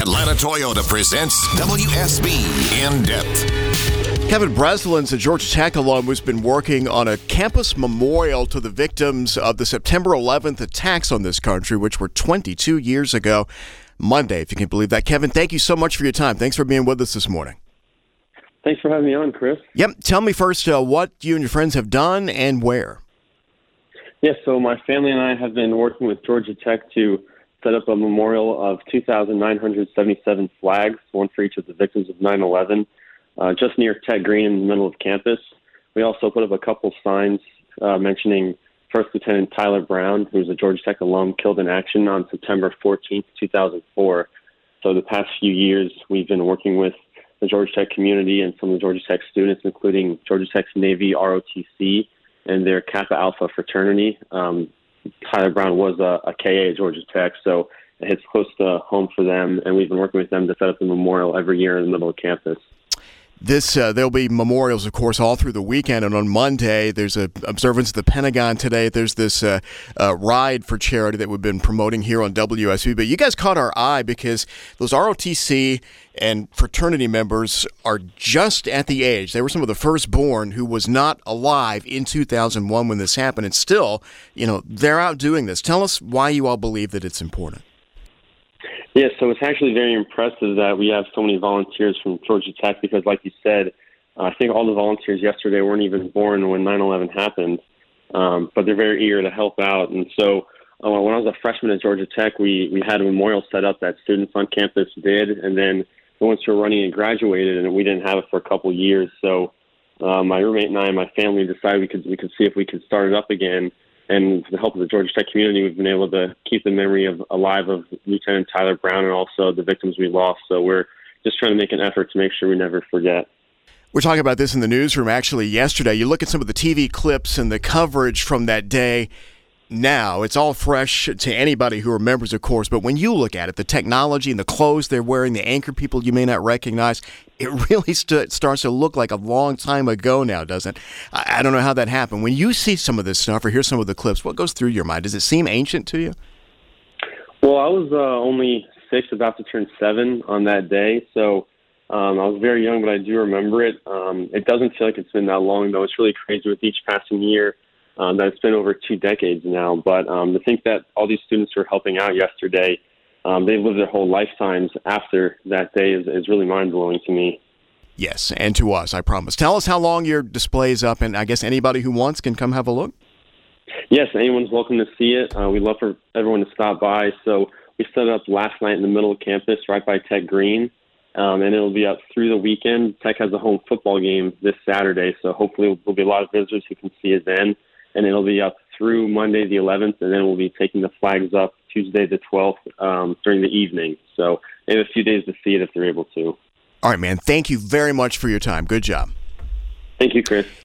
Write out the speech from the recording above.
Atlanta Toyota presents WSB In Depth. Kevin Breslin's a Georgia Tech alum who's been working on a campus memorial to the victims of the September 11th attacks on this country, which were 22 years ago Monday, if you can believe that. Kevin, thank you so much for your time. Thanks for being with us this morning. Thanks for having me on, Chris. Yep. Tell me first uh, what you and your friends have done and where. Yes, yeah, so my family and I have been working with Georgia Tech to set up a memorial of 2,977 flags, one for each of the victims of 9 11, uh, just near Tech Green in the middle of campus. We also put up a couple signs uh, mentioning First Lieutenant Tyler Brown, who's a Georgia Tech alum, killed in action on September 14, 2004. So the past few years, we've been working with the Georgia Tech community and some of the Georgia Tech students, including Georgia Tech's Navy ROTC and their Kappa Alpha fraternity. Um, Tyler Brown was a, a KA at Georgia Tech, so it's close to home for them, and we've been working with them to set up a memorial every year in the middle of campus. This uh, there'll be memorials, of course, all through the weekend, and on Monday there's a observance of the Pentagon today. There's this uh, uh, ride for charity that we've been promoting here on WSB. But you guys caught our eye because those ROTC and fraternity members are just at the age. They were some of the firstborn who was not alive in 2001 when this happened, and still, you know, they're out doing this. Tell us why you all believe that it's important. Yeah, so it's actually very impressive that we have so many volunteers from Georgia Tech because, like you said, uh, I think all the volunteers yesterday weren't even born when 9/11 happened, um, but they're very eager to help out. And so, uh, when I was a freshman at Georgia Tech, we we had a memorial set up that students on campus did, and then the ones who were running and graduated, and we didn't have it for a couple years. So, uh, my roommate and I and my family decided we could we could see if we could start it up again and with the help of the Georgia Tech community, we've been able to keep the memory of alive of Lieutenant Tyler Brown and also the victims we lost. So we're just trying to make an effort to make sure we never forget. We're talking about this in the newsroom actually yesterday. You look at some of the TV clips and the coverage from that day now. It's all fresh to anybody who remembers, of course. But when you look at it, the technology and the clothes they're wearing, the anchor people you may not recognize, it really st- starts to look like a long time ago now, doesn't it? I-, I don't know how that happened. When you see some of this stuff or hear some of the clips, what goes through your mind? Does it seem ancient to you? Well, I was uh, only six, about to turn seven on that day. So um, I was very young, but I do remember it. Um, it doesn't feel like it's been that long, though. It's really crazy with each passing year um, that it's been over two decades now. But um, to think that all these students who are helping out yesterday, um, they've lived their whole lifetimes after that day is, is really mind blowing to me. Yes, and to us, I promise. Tell us how long your display is up, and I guess anybody who wants can come have a look. Yes, anyone's welcome to see it. Uh, we love for everyone to stop by. So we set it up last night in the middle of campus, right by Tech Green, um, and it'll be up through the weekend. Tech has a home football game this Saturday, so hopefully there'll be a lot of visitors who can see it then and it'll be up through Monday the 11th, and then we'll be taking the flags up Tuesday the 12th um, during the evening. So they have a few days to see it if they're able to. All right, man. Thank you very much for your time. Good job. Thank you, Chris.